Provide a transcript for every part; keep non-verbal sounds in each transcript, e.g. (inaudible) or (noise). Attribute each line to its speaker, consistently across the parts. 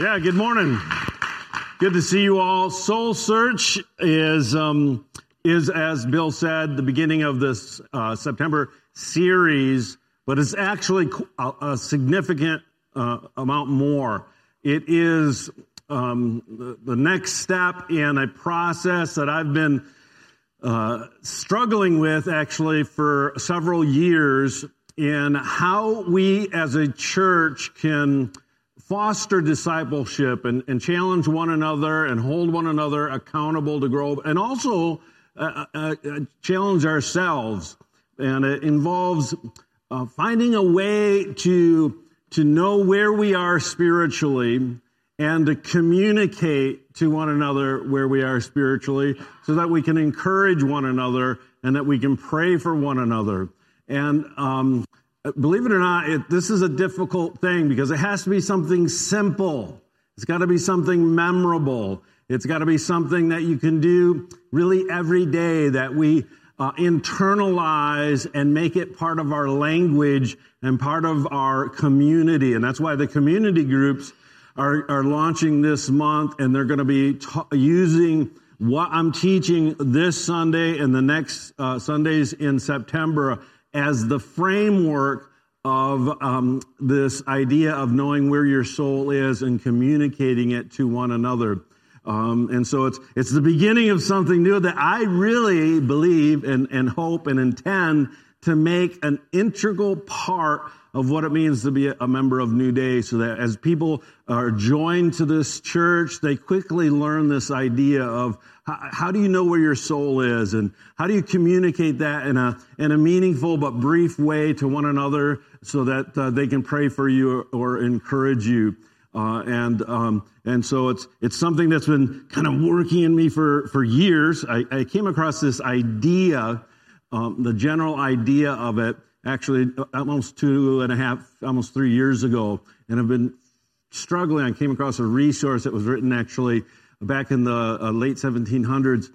Speaker 1: Yeah, good morning. Good to see you all. Soul Search is um, is as Bill said, the beginning of this uh, September series, but it's actually a, a significant uh, amount more. It is um, the, the, next step in a process that I've been uh, struggling with actually for several years in how we as a church can foster discipleship and, and challenge one another and hold one another accountable to grow and also uh, uh, uh, challenge ourselves. And it involves uh, finding a way to, to know where we are spiritually and to communicate to one another where we are spiritually so that we can encourage one another and that we can pray for one another. And um, believe it or not, it, this is a difficult thing because it has to be something simple. It's got to be something memorable. It's got to be something that you can do really every day that we uh, internalize and make it part of our language and part of our community. And that's why the community groups are, are launching this month and they're going to be ta- using what I'm teaching this Sunday and the next uh, Sundays in September as the framework of um, this idea of knowing where your soul is and communicating it to one another. Um, and so it's it's the beginning of something new that I really believe and, and hope and intend to make an integral part of what it means to be a member of New Day so that as people are joined to this church, they quickly learn this idea of how, how, do you know where your soul is and how do you communicate that in a, in a meaningful but brief way to one another so that uh, they can pray for you or, or encourage you. Uh, and um, and so it's it's something that's been kind of working in me for for years. I, I came across this idea, um, the general idea of it, actually uh, almost two and a half, almost three years ago, and I've been struggling. I came across a resource that was written actually back in the uh, late 1700s,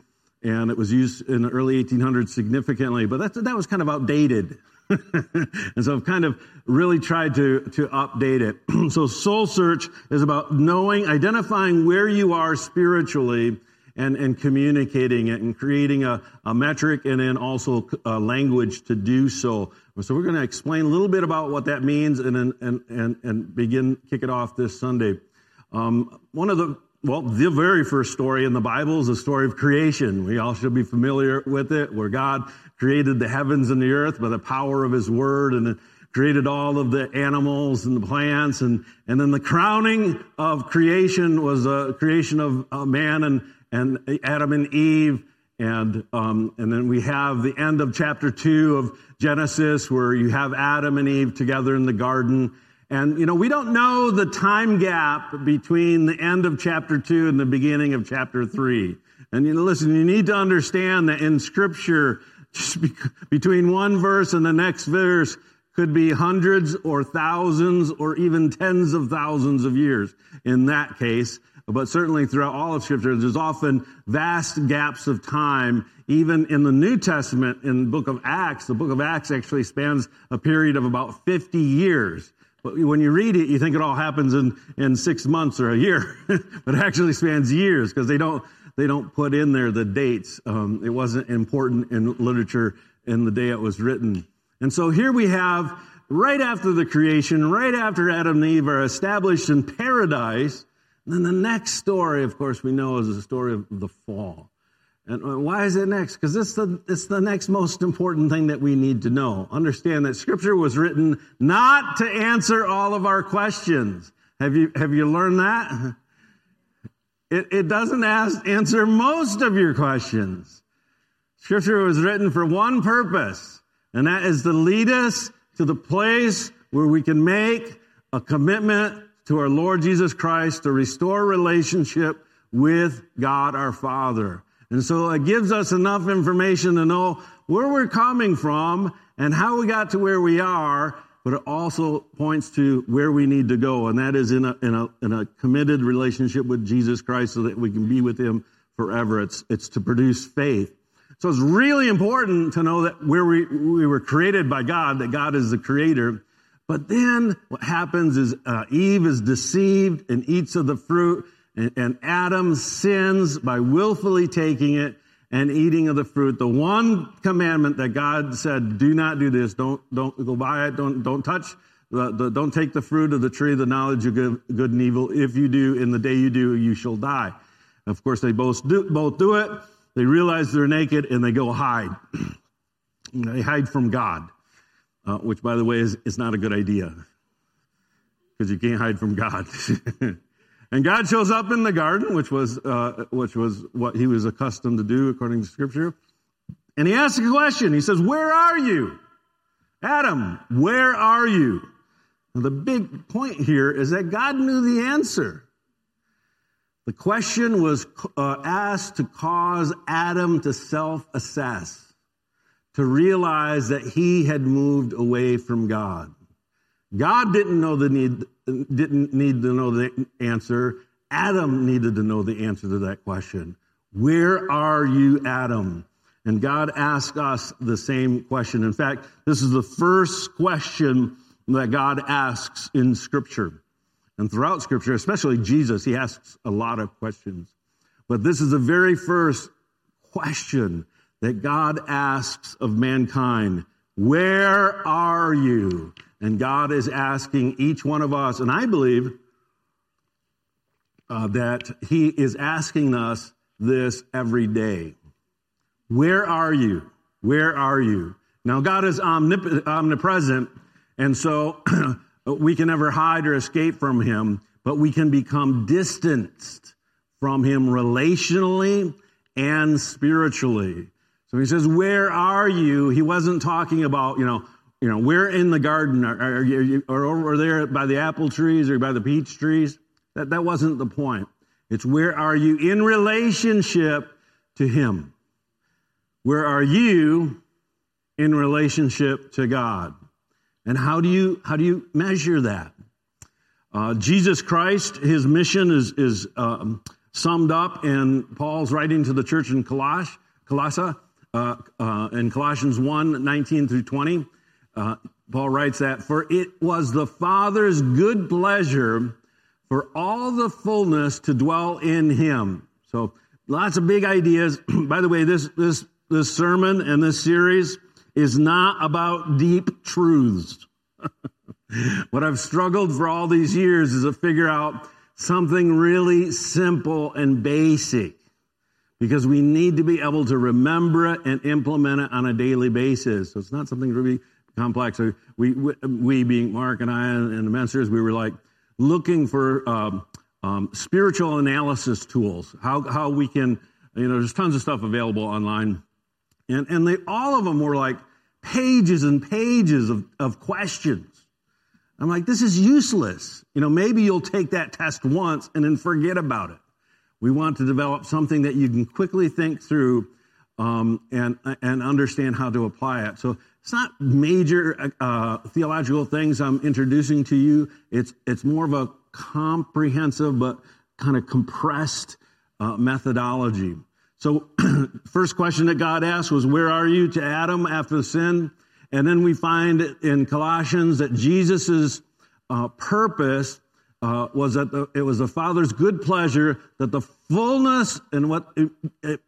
Speaker 1: and it was used in the early 1800s significantly, but that, that was kind of outdated. (laughs) and so I've kind of really tried to, to update it. (clears throat) so soul search is about knowing, identifying where you are spiritually and, and communicating it and creating a, a metric and then also a language to do so. So we're going to explain a little bit about what that means and, and, and, and begin, kick it off this Sunday. Um, one of the, well, the very first story in the Bible is the story of creation. We all should be familiar with it, where God created the heavens and the earth by the power of his word and created all of the animals and the plants. And, and then the crowning of creation was a creation of a man and, and Adam and Eve. And, um, and then we have the end of chapter two of Genesis where you have Adam and Eve together in the garden. And, you know, we don't know the time gap between the end of chapter two and the beginning of chapter three. And you know, listen, you need to understand that in scripture, (laughs) just between one verse and the next verse could be hundreds or thousands or even tens of thousands of years in that case but certainly throughout all of Scripture, there's often vast gaps of time. Even in the New Testament, in the book of Acts, the book of Acts actually spans a period of about 50 years. But when you read it, you think it all happens in, in six months or a year, (laughs) but it actually spans years because they don't, they don't put in there the dates. Um, it wasn't important in literature in the day it was written. And so here we have, right after the creation, right after Adam and Eve are established in paradise, and then the next story, of course, we know is the story of the fall. And uh, why is it next? Because it's the, it's the next most important thing that we need to know. Understand that scripture was written not to answer all of our questions. Have you, have you learned that? It, it doesn't ask, answer most of your questions. Scripture was written for one purpose, and that is to lead us to the place where we can make a commitment to our Lord Jesus Christ to restore relationship with God our Father. And so it gives us enough information to know where we're coming from and how we got to where we are, but it also points to where we need to go, and that is in a, in a, in a committed relationship with Jesus Christ so that we can be with Him forever. It's, it's to produce faith. So it's really important to know that where we, we were created by God, that God is the creator, But then what happens is uh, Eve is deceived and eats of the fruit, and, and Adam sins by willfully taking it and eating of the fruit. The one commandment that God said, do not do this, don't, don't go by it, don't, don't touch, the, the, don't take the fruit of the tree of the knowledge of good, good and evil. If you do, in the day you do, you shall die. Of course, they both do, both do it. They realize they're naked and they go hide. (clears throat) they hide from God, uh, which, by the way, is, is not a good idea because you can't hide from God. (laughs) and God shows up in the garden, which was, uh, which was what he was accustomed to do according to Scripture. And he asks a question. He says, Where are you? Adam, where are you? The big point here is that God knew the answer. The question was uh, asked to cause Adam to self assess, to realize that he had moved away from God. God didn't know the need, didn't need to know the answer. Adam needed to know the answer to that question. Where are you, Adam? And God asked us the same question. In fact, this is the first question that God asks in Scripture. And throughout Scripture, especially Jesus, he asks a lot of questions. But this is the very first question that God asks of mankind Where are you? And God is asking each one of us, and I believe uh, that He is asking us this every day. Where are you? Where are you? Now, God is omnip- omnipresent, and so (clears throat) we can never hide or escape from him, but we can become distanced from him relationally and spiritually. So he says, Where are you? He wasn't talking about, you know, you know, we're in the garden, or, or, or over there by the apple trees or by the peach trees. That, that wasn't the point. It's where are you in relationship to him? Where are you in relationship to God? And how do you, how do you measure that? Uh, Jesus Christ, his mission is, is um, summed up in Paul's writing to the church in Coloss, Colossae, uh, uh, in Colossians 1 19 through 20. Uh, Paul writes that, For it was the Father's good pleasure for all the fullness to dwell in him. So lots of big ideas. (clears throat) By the way, this, this, this sermon and this series is not about deep truths. (laughs) what I've struggled for all these years is to figure out something really simple and basic because we need to be able to remember it and implement it on a daily basis. So it's not something really complex. We, we, we being Mark and I and the ministers, we were like looking for um, um, spiritual analysis tools, how, how we can, you know, there's tons of stuff available online and, and they, all of them were like pages and pages of, of questions. I'm like, this is useless. You know, maybe you'll take that test once and then forget about it. We want to develop something that you can quickly think through um, and, and understand how to apply it. So it's not major uh, theological things I'm introducing to you. It's, it's more of a comprehensive but kind of compressed uh, methodology. So, (clears throat) first question that God asked was, Where are you to Adam after the sin? And then we find in Colossians that Jesus' uh, purpose uh, was that the, it was the Father's good pleasure that the fullness, and what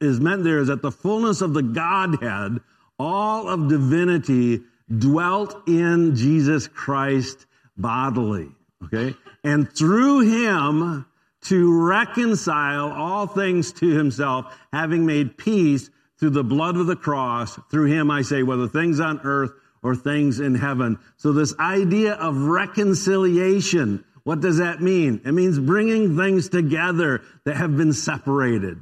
Speaker 1: is meant there is that the fullness of the Godhead, all of divinity, dwelt in Jesus Christ bodily. Okay? And through him, to reconcile all things to himself, having made peace through the blood of the cross. Through him, I say, whether things on earth or things in heaven. So this idea of reconciliation, what does that mean? It means bringing things together that have been separated.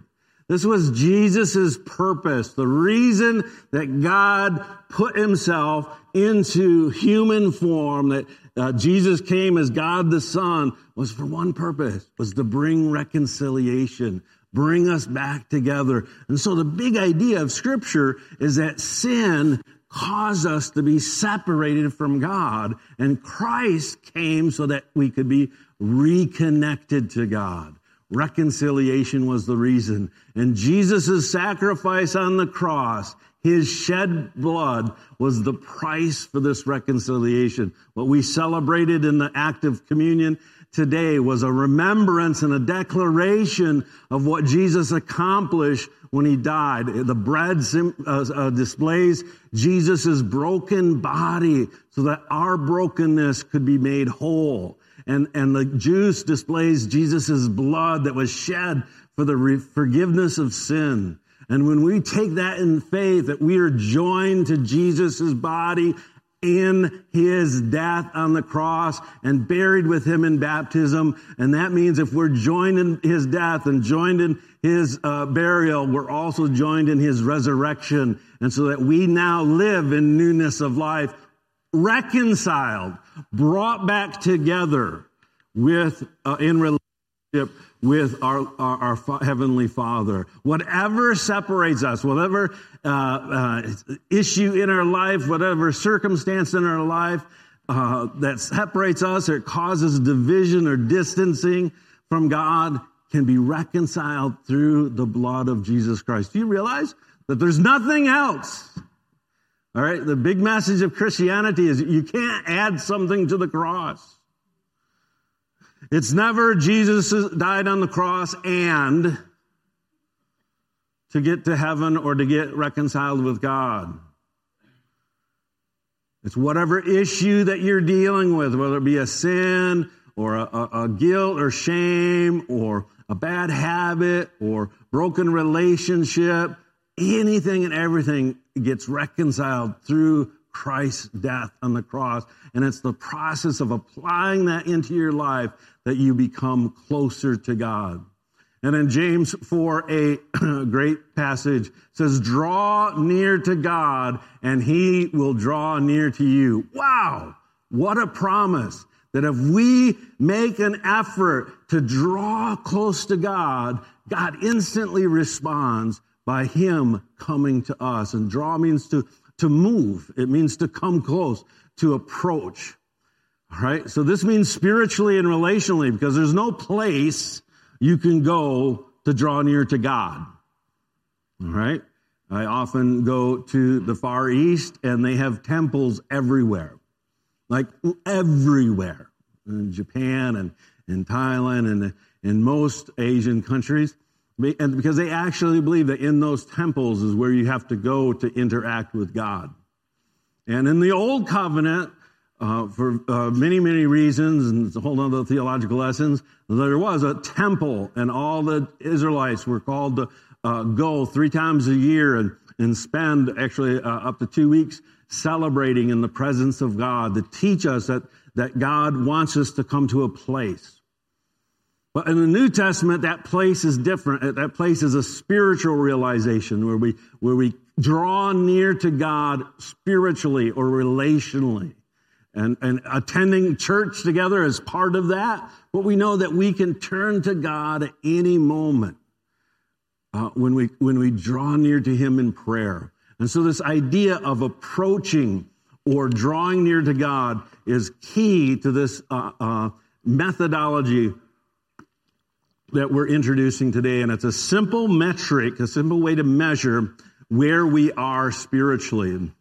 Speaker 1: This was Jesus' purpose. The reason that God put himself into human form, that uh, Jesus came as God the Son, was for one purpose, was to bring reconciliation, bring us back together. And so the big idea of Scripture is that sin caused us to be separated from God, and Christ came so that we could be reconnected to God. Reconciliation was the reason. And Jesus' sacrifice on the cross, His shed blood was the price for this reconciliation. What we celebrated in the act of communion today was a remembrance and a declaration of what Jesus accomplished when he died. The bread uh, uh, displays Jesus' broken body so that our brokenness could be made whole. And, and the juice displays Jesus' blood that was shed for the re- forgiveness of sin. And when we take that in faith, that we are joined to Jesus' body in his death on the cross and buried with him in baptism. And that means if we're joined in his death and joined in his uh, burial, we're also joined in his resurrection. And so that we now live in newness of life, reconciled, brought back together with, uh, in relationship with our, our, our, Heavenly Father. Whatever separates us, whatever uh, uh, issue in our life, whatever circumstance in our life uh, that separates us or causes division or distancing from God, can be reconciled through the blood of Jesus Christ. Do you realize that there's nothing else? All right, the big message of Christianity is you can't add something to the cross. It's never Jesus died on the cross and to get to heaven or to get reconciled with God. It's whatever issue that you're dealing with, whether it be a sin or a, a, a guilt or shame or a bad habit or broken relationship, anything and everything gets reconciled through Christ's death on the cross. And it's the process of applying that into your life that you become closer to God. And in James 4, a (clears throat) great passage says, draw near to God and he will draw near to you. Wow. What a promise that if we make an effort to draw close to God, God instantly responds by him coming to us. And draw means to to move. It means to come close, to approach. Right. So this means spiritually and relationally because there's no place you can go to draw near to God. All right. I often go to the Far East and they have temples everywhere, like everywhere in Japan and in Thailand and in most Asian countries. And because they actually believe that in those temples is where you have to go to interact with God. And in the old covenant, uh, for uh, many, many reasons, and it's a whole other theological lessons, there was a temple, and all the Israelites were called to uh, go three times a year and, and spend actually uh, up to two weeks celebrating in the presence of God to teach us that, that God wants us to come to a place. But in the New Testament, that place is different. That place is a spiritual realization where we, where we draw near to God spiritually or relationally. And, and attending church together is part of that. But we know that we can turn to God at any moment uh, when, we, when we draw near to Him in prayer. And so this idea of approaching or drawing near to God is key to this uh, uh, methodology that we're introducing today, and it's a simple metric, a simple way to measure where we are spiritually.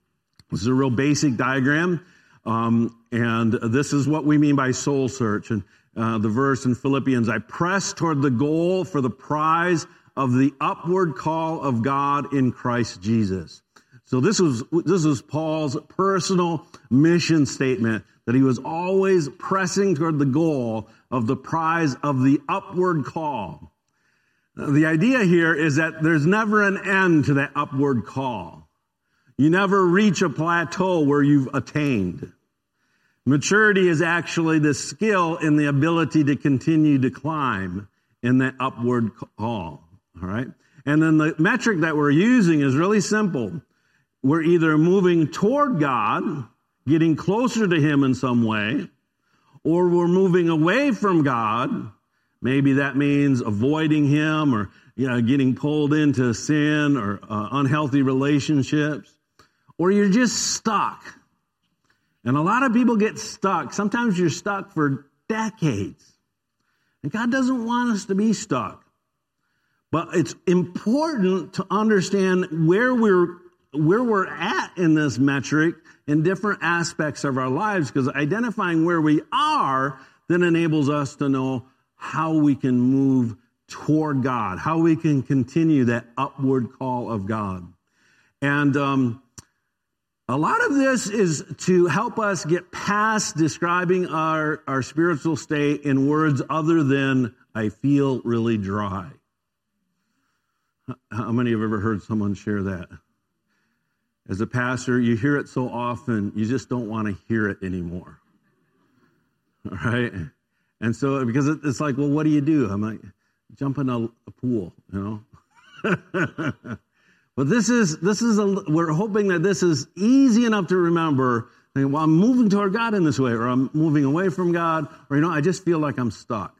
Speaker 1: This is a real basic diagram, um, and this is what we mean by soul search. And uh, the verse in Philippians, I press toward the goal for the prize of the upward call of God in Christ Jesus. So this was this was Paul's personal mission statement that he was always pressing toward the goal of the prize of the upward call. The idea here is that there's never an end to that upward call. You never reach a plateau where you've attained. Maturity is actually the skill in the ability to continue to climb in that upward call. All right. And then the metric that we're using is really simple. We're either moving toward God, getting closer to Him in some way, or we're moving away from God. Maybe that means avoiding Him or you know, getting pulled into sin or uh, unhealthy relationships, or you're just stuck. And a lot of people get stuck. Sometimes you're stuck for decades. And God doesn't want us to be stuck. But it's important to understand where we're where we're at in this metric in different aspects of our lives because identifying where we are then enables us to know how we can move toward God, how we can continue that upward call of God. And um, a lot of this is to help us get past describing our, our spiritual state in words other than, I feel really dry. How many have ever heard someone share that? As a pastor, you hear it so often, you just don't want to hear it anymore. All right? And so, because it's like, well, what do you do? I'm like, jump in a, a pool, you know? (laughs) but this is, this is, a, we're hoping that this is easy enough to remember. Well, I'm moving toward God in this way, or I'm moving away from God, or, you know, I just feel like I'm stuck.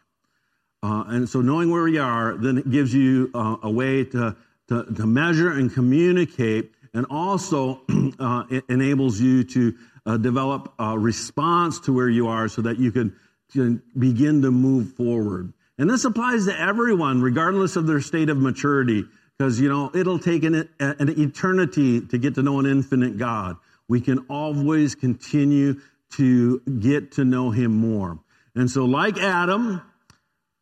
Speaker 1: Uh, and so knowing where we are, then it gives you uh, a way to, to, to, measure and communicate, and also (clears throat) uh, it enables you to uh, develop a response to where you are so that you can, can begin to move forward. And this applies to everyone, regardless of their state of maturity, because, you know, it'll take an, an eternity to get to know an infinite God. We can always continue to get to know him more. And so, like Adam,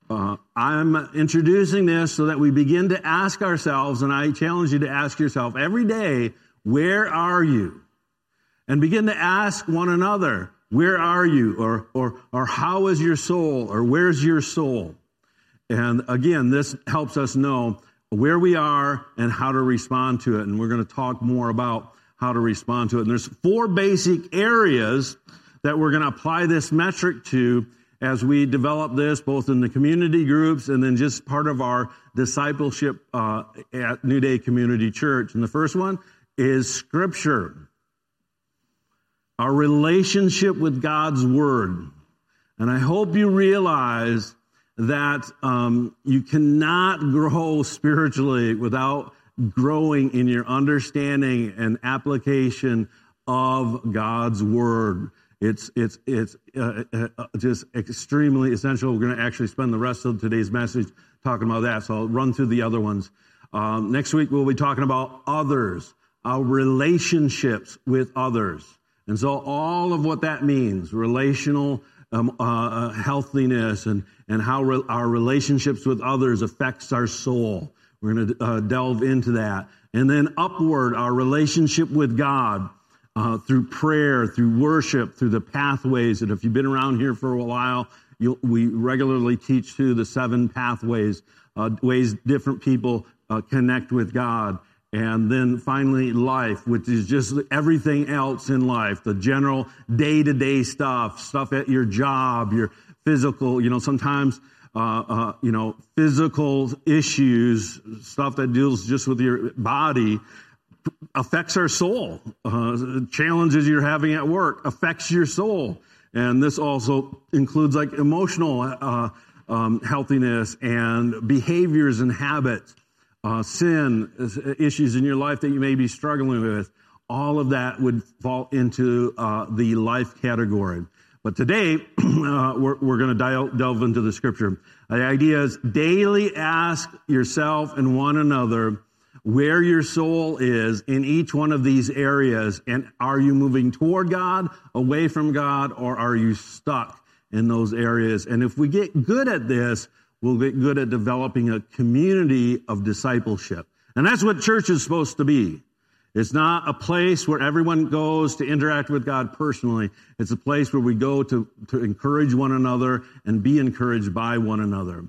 Speaker 1: uh, I'm introducing this so that we begin to ask ourselves, and I challenge you to ask yourself every day, where are you? And begin to ask one another, where are you? Or, or, or how is your soul? Or where's your soul? And again, this helps us know where we are and how to respond to it. And we're going to talk more about how to respond to it. And there's four basic areas that we're going to apply this metric to as we develop this, both in the community groups and then just part of our discipleship uh, at New Day Community Church. And the first one is Scripture, our relationship with God's Word. And I hope you realize that um, you cannot grow spiritually without growing in your understanding and application of God's Word. It's, it's, it's uh, uh, just extremely essential. We're going to actually spend the rest of today's message talking about that. So I'll run through the other ones. Um, next week, we'll be talking about others, our relationships with others. And so all of what that means, relational um, uh, uh healthiness and, and how re- our relationships with others affects our soul. We're going to uh, delve into that. And then upward, our relationship with God uh, through prayer, through worship, through the pathways. And if you've been around here for a while, we regularly teach through the seven pathways, uh, ways different people uh, connect with God. And then finally, life, which is just everything else in life, the general day to day stuff, stuff at your job, your physical, you know, sometimes, uh, uh, you know, physical issues, stuff that deals just with your body affects our soul. Uh, challenges you're having at work affects your soul. And this also includes like emotional uh, um, healthiness and behaviors and habits, uh, sin, issues in your life that you may be struggling with. All of that would fall into uh, the life category. But today, (clears throat) uh, we're, we're going to delve into the scripture. The idea is daily ask yourself and one another where your soul is in each one of these areas. And are you moving toward God, away from God, or are you stuck in those areas? And if we get good at this, we'll get good at developing a community of discipleship. And that's what church is supposed to be. It's not a place where everyone goes to interact with God personally. It's a place where we go to, to encourage one another and be encouraged by one another.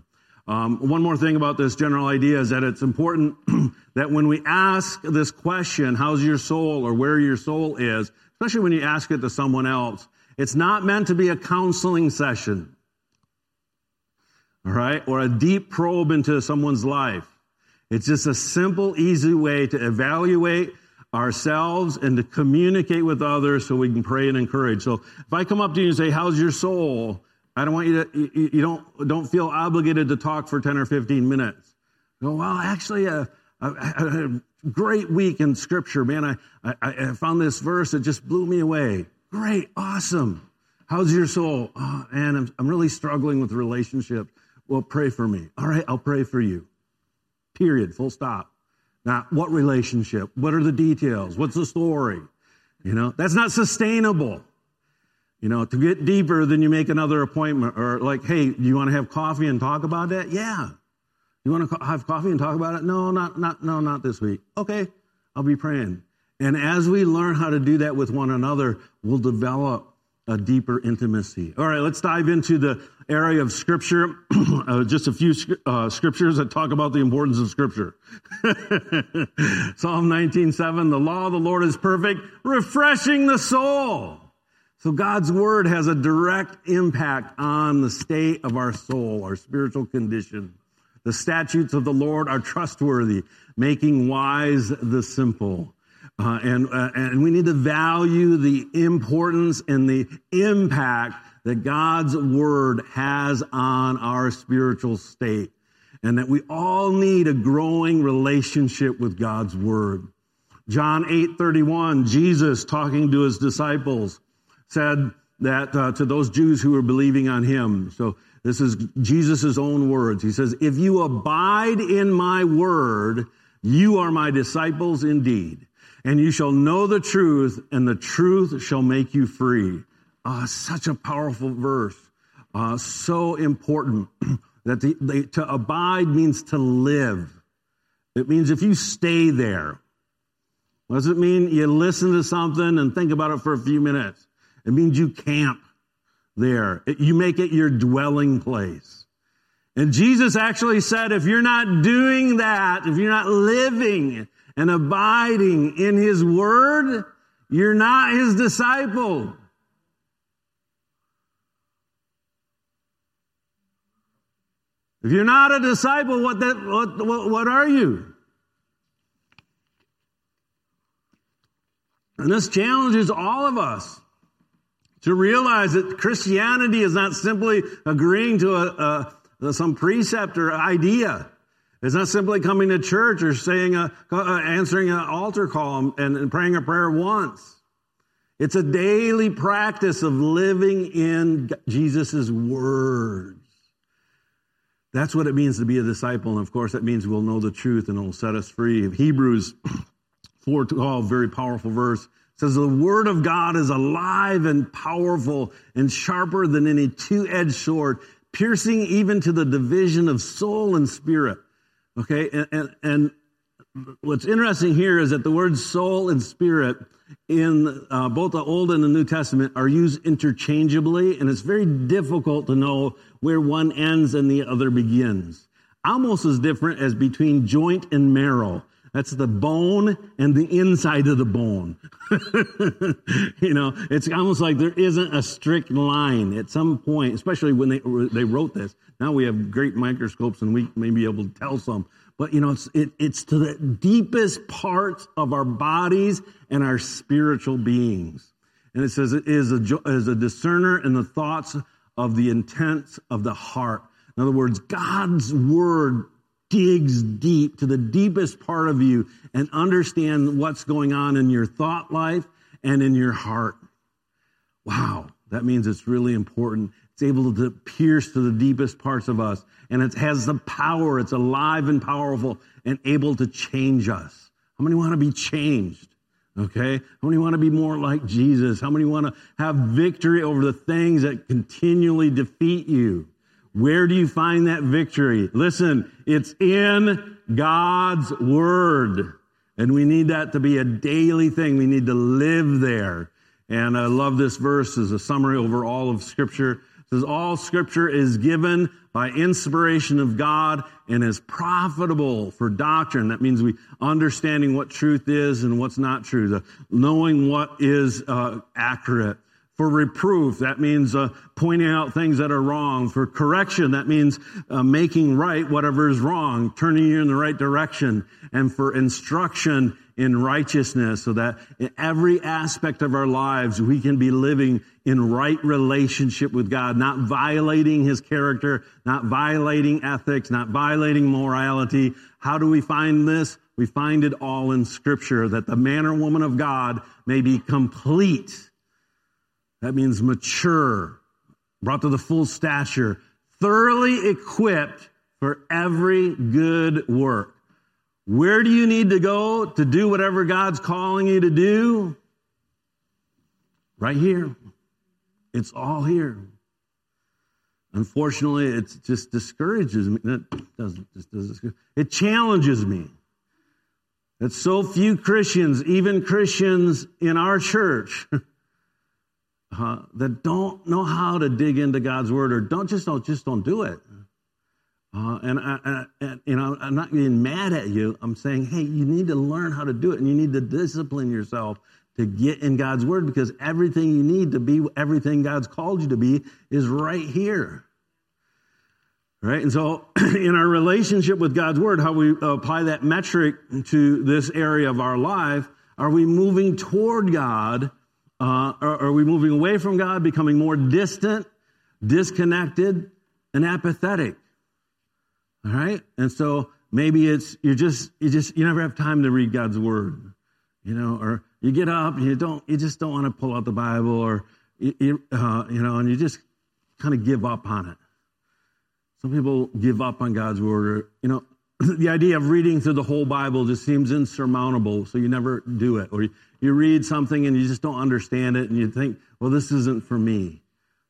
Speaker 1: Um, one more thing about this general idea is that it's important (clears throat) that when we ask this question, how's your soul or where your soul is, especially when you ask it to someone else, it's not meant to be a counseling session. All right? Or a deep probe into someone's life. It's just a simple, easy way to evaluate ourselves and to communicate with others so we can pray and encourage. So if I come up to you and say, how's your soul? I don't want you to, you, you don't, don't feel obligated to talk for 10 or 15 minutes. Go, well, actually, uh, great week in scripture, man. I, I, I found this verse that just blew me away. Great, awesome. How's your soul? Oh, man, I'm, I'm really struggling with relationships. Well, pray for me. All right, I'll pray for you. Period. Full stop. Not what relationship? What are the details? What's the story? You know, that's not sustainable. You know, to get deeper, then you make another appointment or like, hey, do you want to have coffee and talk about that? Yeah. You want to have coffee and talk about it? No, not, not, no, not this week. Okay. I'll be praying. And as we learn how to do that with one another, we'll develop a deeper intimacy. All right, let's dive into the area of Scripture. (clears throat) uh, just a few uh, scriptures that talk about the importance of Scripture. (laughs) Psalm 19:7, the law of the Lord is perfect, refreshing the soul. So God's word has a direct impact on the state of our soul, our spiritual condition. The statutes of the Lord are trustworthy, making wise the simple. Uh, and, uh, and we need to value the importance and the impact that God's word has on our spiritual state. And that we all need a growing relationship with God's word. John 8 31, Jesus talking to his disciples said that uh, to those Jews who were believing on him. So this is Jesus' own words. He says, If you abide in my word, you are my disciples indeed and you shall know the truth, and the truth shall make you free. Uh, such a powerful verse. Uh, so important (clears throat) that the, to abide means to live. It means if you stay there. What does it mean? You listen to something and think about it for a few minutes. It means you camp there. It, you make it your dwelling place. And Jesus actually said, if you're not doing that, if you're not living and abiding in his word, you're not his disciple. If you're not a disciple, what, that, what, what, what are you? And this challenges all of us to realize that Christianity is not simply agreeing to a, a, some precept or idea. It's not simply coming to church or saying a, uh, answering an altar call and, praying a prayer once. It's a daily practice of living in Jesus' words. That's what it means to be a disciple. And of course, that means we'll know the truth and it will set us free. Hebrews (clears throat) 4 12, very powerful verse, says, The word of God is alive and powerful and sharper than any two edged sword, piercing even to the division of soul and spirit Okay, and, and, and, what's interesting here is that the words soul and spirit in uh, both the Old and the New Testament are used interchangeably, and it's very difficult to know where one ends and the other begins. Almost as different as between joint and marrow. That's the bone and the inside of the bone. (laughs) you know, it's almost like there isn't a strict line at some point, especially when they they wrote this. Now we have great microscopes and we may be able to tell some. But you know, it's it, it's to the deepest parts of our bodies and our spiritual beings. And it says it is a is a discerner in the thoughts of the intents of the heart. In other words, God's word digs deep to the deepest part of you and understand what's going on in your thought life and in your heart. Wow, that means it's really important. It's able to pierce to the deepest parts of us, and it has the power. It's alive and powerful and able to change us. How many want to be changed? Okay? How many want to be more like Jesus? How many want to have victory over the things that continually defeat you? Where do you find that victory? Listen, it's in God's Word. And we need that to be a daily thing. We need to live there. And I love this verse as a summary over all of Scripture. It says, All Scripture is given by inspiration of God and is profitable for doctrine. That means we understanding what truth is and what's not true, the knowing what is uh, accurate for reproof, that means uh, pointing out things that are wrong. For correction, that means uh, making right whatever is wrong, turning you in the right direction. And for instruction in righteousness, so that in every aspect of our lives we can be living in right relationship with God, not violating His character, not violating ethics, not violating morality. How do we find this? We find it all in Scripture, that the man or woman of God may be complete that means mature, brought to the full stature, thoroughly equipped for every good work. Where do you need to go to do whatever God's calling you to do? Right here. It's all here. Unfortunately, it just discourages me. It doesn't just does it challenges me. That so few Christians, even Christians in our church, (laughs) that don't know how to dig into God's word or don't just don't just don't do it. Uh, and, I, and, you know, I'm not being mad at you. I'm saying, hey, you need to learn how to do it, and you need to discipline yourself to get in God's word because everything you need to be everything God's called you to be is right here. Right? And so, (clears throat) in our relationship with God's word, how we apply that metric to this area of our life, are we moving toward God? Uh, are we moving away from God, becoming more distant, disconnected, and apathetic? All right? And so maybe it's you're just you just you never have time to read God's word. You know, or you get up and you don't you just don't want to pull out the Bible or you, uh, you know, and you just kind of give up on it. Some people give up on God's word. Or, you know, (clears throat) the idea of reading through the whole Bible just seems insurmountable, so you never do it. Or you, you read something and you just don't understand it, and you think, well, this isn't for me.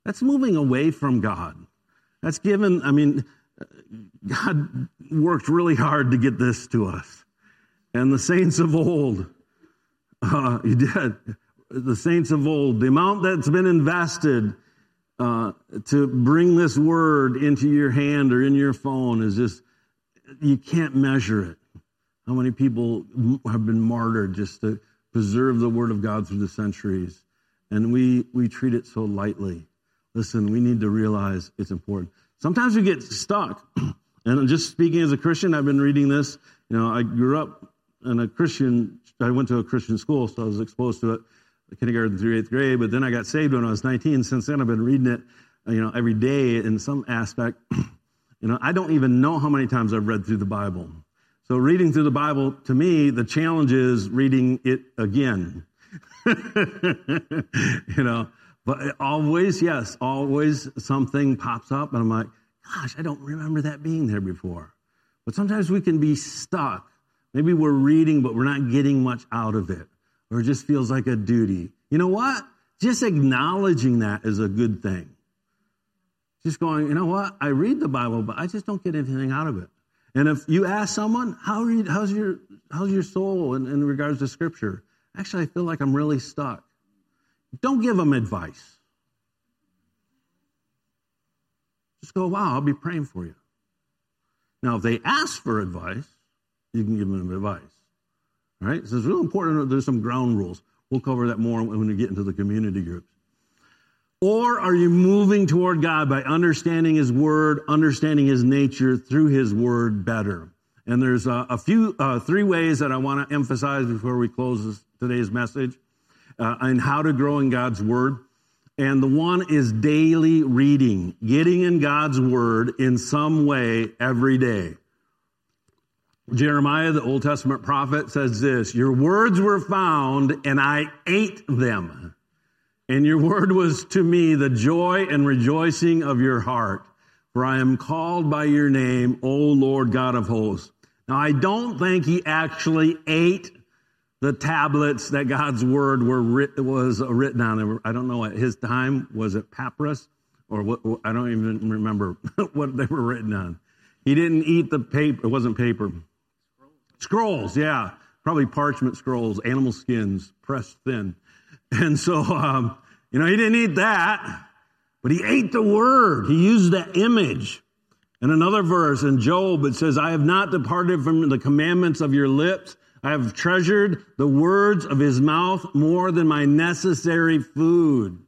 Speaker 1: That's moving away from God. That's given, I mean, God worked really hard to get this to us. And the saints of old, uh, (laughs) he did. The saints of old, the amount that's been invested uh, to bring this word into your hand or in your phone is just, you can't measure it. How many people have been martyred just to preserve the word of God through the centuries? And we, we treat it so lightly. Listen, we need to realize it's important. Sometimes we get stuck. (clears throat) And just speaking as a Christian, I've been reading this. You know, I grew up in a Christian, I went to a Christian school, so I was exposed to it kindergarten through eighth grade. But then I got saved when I was 19. Since then, I've been reading it, you know, every day in some aspect. (clears throat) you know, I don't even know how many times I've read through the Bible. So reading through the Bible, to me, the challenge is reading it again. (laughs) you know, but always, yes, always something pops up, and I'm like, gosh, I don't remember that being there before. But sometimes we can be stuck. Maybe we're reading, but we're not getting much out of it, or it just feels like a duty. You know what? Just acknowledging that is a good thing. Just going, you know what? I read the Bible, but I just don't get anything out of it. And if you ask someone, How you, how's, your, how's your soul in, in regards to Scripture? Actually, I feel like I'm really stuck. Don't give them advice. Just go, wow, I'll be praying for you. Now, if they ask for advice, you can give them advice. All right? So it's real important. There's some ground rules. We'll cover that more when we get into the community groups. Or are you moving toward God by understanding His Word, understanding His nature through His Word better? And there's a, a few, uh, three ways that I want to emphasize before we close this, today's message uh, on how to grow in God's Word. And the one is daily reading, getting in God's word in some way every day. Jeremiah, the Old Testament prophet, says this Your words were found, and I ate them. And your word was to me the joy and rejoicing of your heart. For I am called by your name, O Lord God of hosts. Now, I don't think he actually ate the tablets that God's word were writ, was written on. I don't know at his time was it papyrus or what? I don't even remember (laughs) what they were written on. He didn't eat the paper. It wasn't paper. Scrolls, yeah, probably parchment scrolls, animal skins pressed thin, and so um, you know he didn't eat that, but he ate the word. He used that image. In another verse in Job, it says, "I have not departed from the commandments of your lips." I have treasured the words of his mouth more than my necessary food.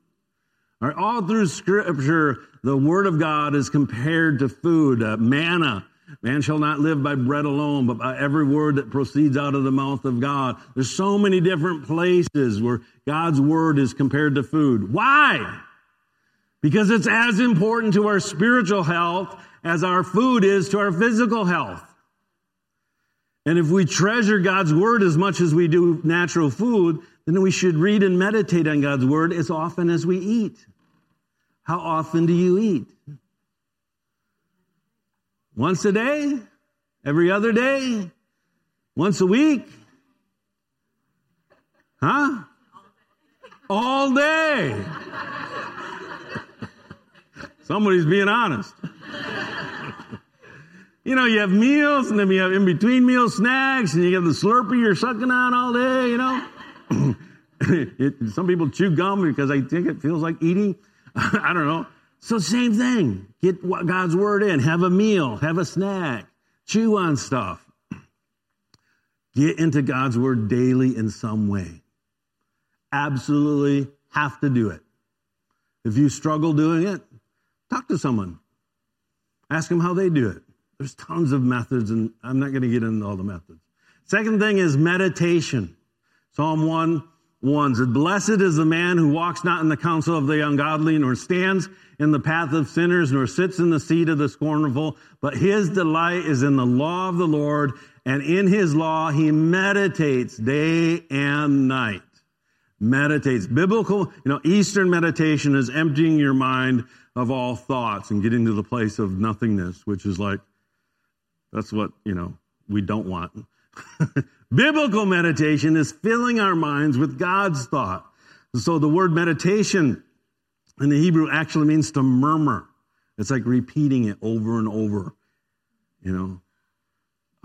Speaker 1: All, right, all through scripture, the word of God is compared to food, uh, manna. Man shall not live by bread alone, but by every word that proceeds out of the mouth of God. There's so many different places where God's word is compared to food. Why? Because it's as important to our spiritual health as our food is to our physical health. And if we treasure God's word as much as we do natural food, then we should read and meditate on God's word as often as we eat. How often do you eat? Once a day? Every other day? Once a week? Huh? All day. (laughs) Somebody's being honest. (laughs) you know, you have meals and then you have in between meal snacks and you have the Slurpee you're sucking on all day, you know. (coughs) it, some people chew gum because I think it feels like eating. (laughs) I don't know. So same thing. Get God's word in. Have a meal. Have a snack. Chew on stuff. Get into God's word daily in some way. Absolutely have to do it. If you struggle doing it, talk to someone. Ask them how they do it. There's tons of methods, and I'm not going to get into all the methods. Second thing is meditation. Psalm 1 1 says, Blessed is the man who walks not in the counsel of the ungodly, nor stands in the path of sinners, nor sits in the seat of the scornful, but his delight is in the law of the Lord, and in his law he meditates day and night. Meditates. Biblical, you know, Eastern meditation is emptying your mind of all thoughts and getting to the place of nothingness, which is like, that's what, you know, we don't want. (laughs) Biblical meditation is filling our minds with God's thought. So the word meditation in the Hebrew actually means to murmur. It's like repeating it over and over, you know,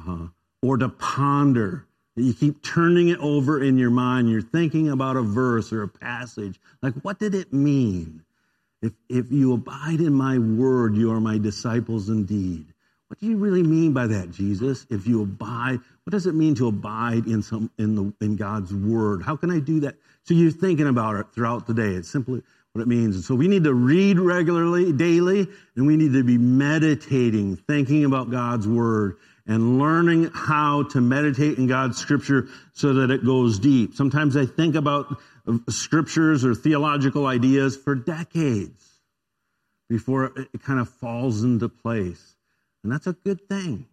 Speaker 1: uh, or to ponder. You keep turning it over in your mind. You're thinking about a verse or a passage. Like, what did it mean? If, if you abide in my word, you are my disciples indeed. What do you really mean by that, Jesus? If you abide, what does it mean to abide in some in the in God's word? How can I do that? So you're thinking about it throughout the day. It's simply what it means. And so we need to read regularly, daily, and we need to be meditating, thinking about God's word and learning how to meditate in God's scripture so that it goes deep. Sometimes I think about scriptures or theological ideas for decades before it kind of falls into place. And that's a good thing.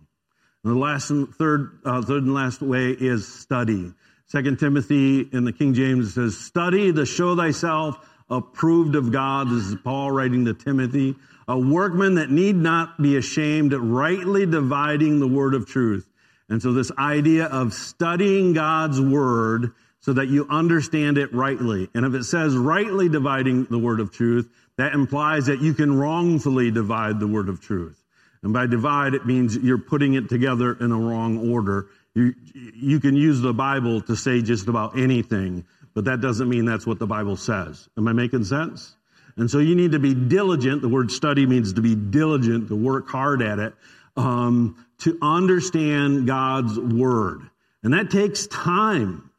Speaker 1: And the last and third, uh, third and last way is study. Second Timothy in the King James says, study to show thyself approved of God. This is Paul writing to Timothy, a workman that need not be ashamed, rightly dividing the word of truth. And so this idea of studying God's word so that you understand it rightly. And if it says rightly dividing the word of truth, that implies that you can wrongfully divide the word of truth. And by divide, it means you're putting it together in a wrong order. You, you can use the Bible to say just about anything, but that doesn't mean that's what the Bible says. Am I making sense? And so you need to be diligent. The word study means to be diligent, to work hard at it, um, to understand God's word. And that takes time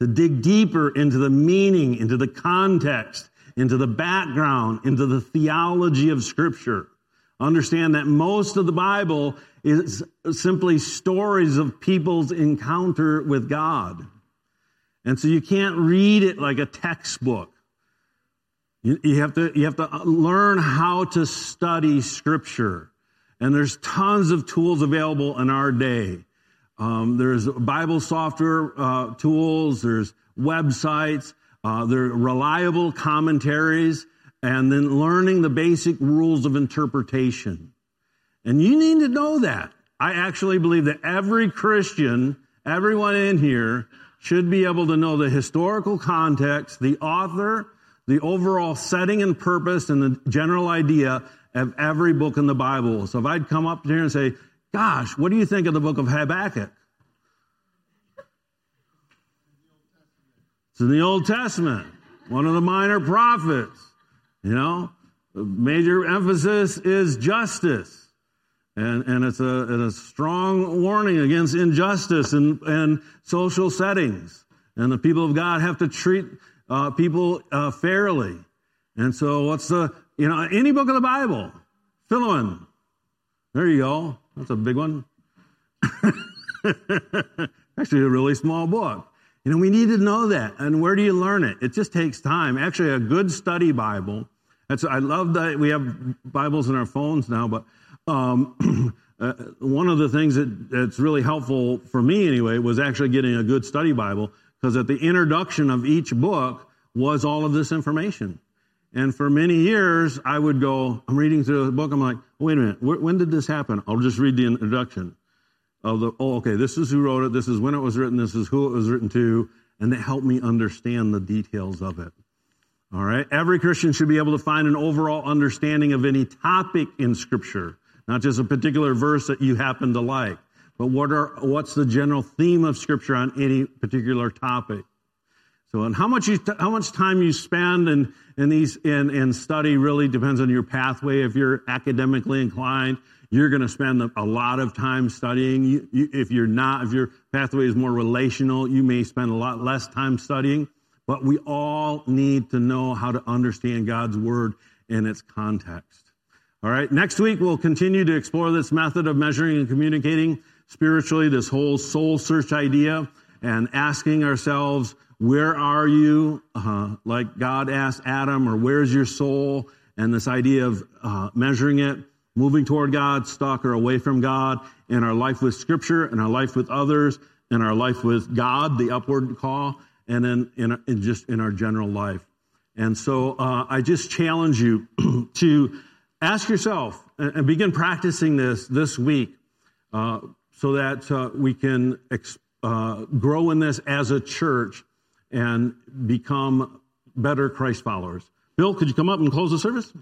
Speaker 1: to dig deeper into the meaning, into the context, into the background, into the theology of Scripture. Understand that most of the Bible is simply stories of people's encounter with God. And so you can't read it like a textbook. You, you, have to, you have to learn how to study Scripture. And there's tons of tools available in our day. Um, there's Bible software uh, tools, there's websites, uh, there are reliable commentaries and then learning the basic rules of interpretation. And you need to know that. I actually believe that every Christian, everyone in here, should be able to know the historical context, the author, the overall setting and purpose, and the general idea of every book in the Bible. So if I'd come up here and say, Gosh, what do you think of the book of Habakkuk? It's in the Old Testament, one of the minor prophets. You know, the major emphasis is justice. And, and it's a, a strong warning against injustice and, in social settings. And the people of God have to treat uh, people uh, fairly. And so, what's the, you know, any book of the Bible, Philemon. There you go. That's a big one. (laughs) Actually, a really small book. You know, we need to know that. And where do you learn it? It just takes time. Actually, a good study Bible that's, I love that we have Bibles in our phones now, but um, (clears throat) uh, one of the things that, that's really helpful for me anyway was actually getting a good study Bible because at the introduction of each book was all of this information. And for many years, I would go, I'm reading through the book, I'm like, wait a minute, when did this happen? I'll just read the introduction. of the, oh, okay, this is who wrote it, this is when it was written, this is who it was written to, and they helped me understand the details of it. All right. Every Christian should be able to find an overall understanding of any topic in Scripture, not just a particular verse that you happen to like, but what are, what's the general theme of Scripture on any particular topic. So, and how much you, how much time you spend in, in these in, in study really depends on your pathway. If you're academically inclined, you're going to spend a lot of time studying. You, you, if you're not, if your pathway is more relational, you may spend a lot less time studying. But we all need to know how to understand God's word in its context. All right. Next week, we'll continue to explore this method of measuring and communicating spiritually, this whole soul search idea, and asking ourselves, where are you? Uh, like God asked Adam, or where's your soul? And this idea of uh, measuring it, moving toward God, stuck or away from God, in our life with Scripture, in our life with others, in our life with God, the upward call, and then in, in just in our general life. And so uh, I just challenge you (clears throat) to ask yourself and begin practicing this this week uh, so that uh, we can ex- uh, grow in this as a church and become better Christ followers. Bill, could you come up and close the service?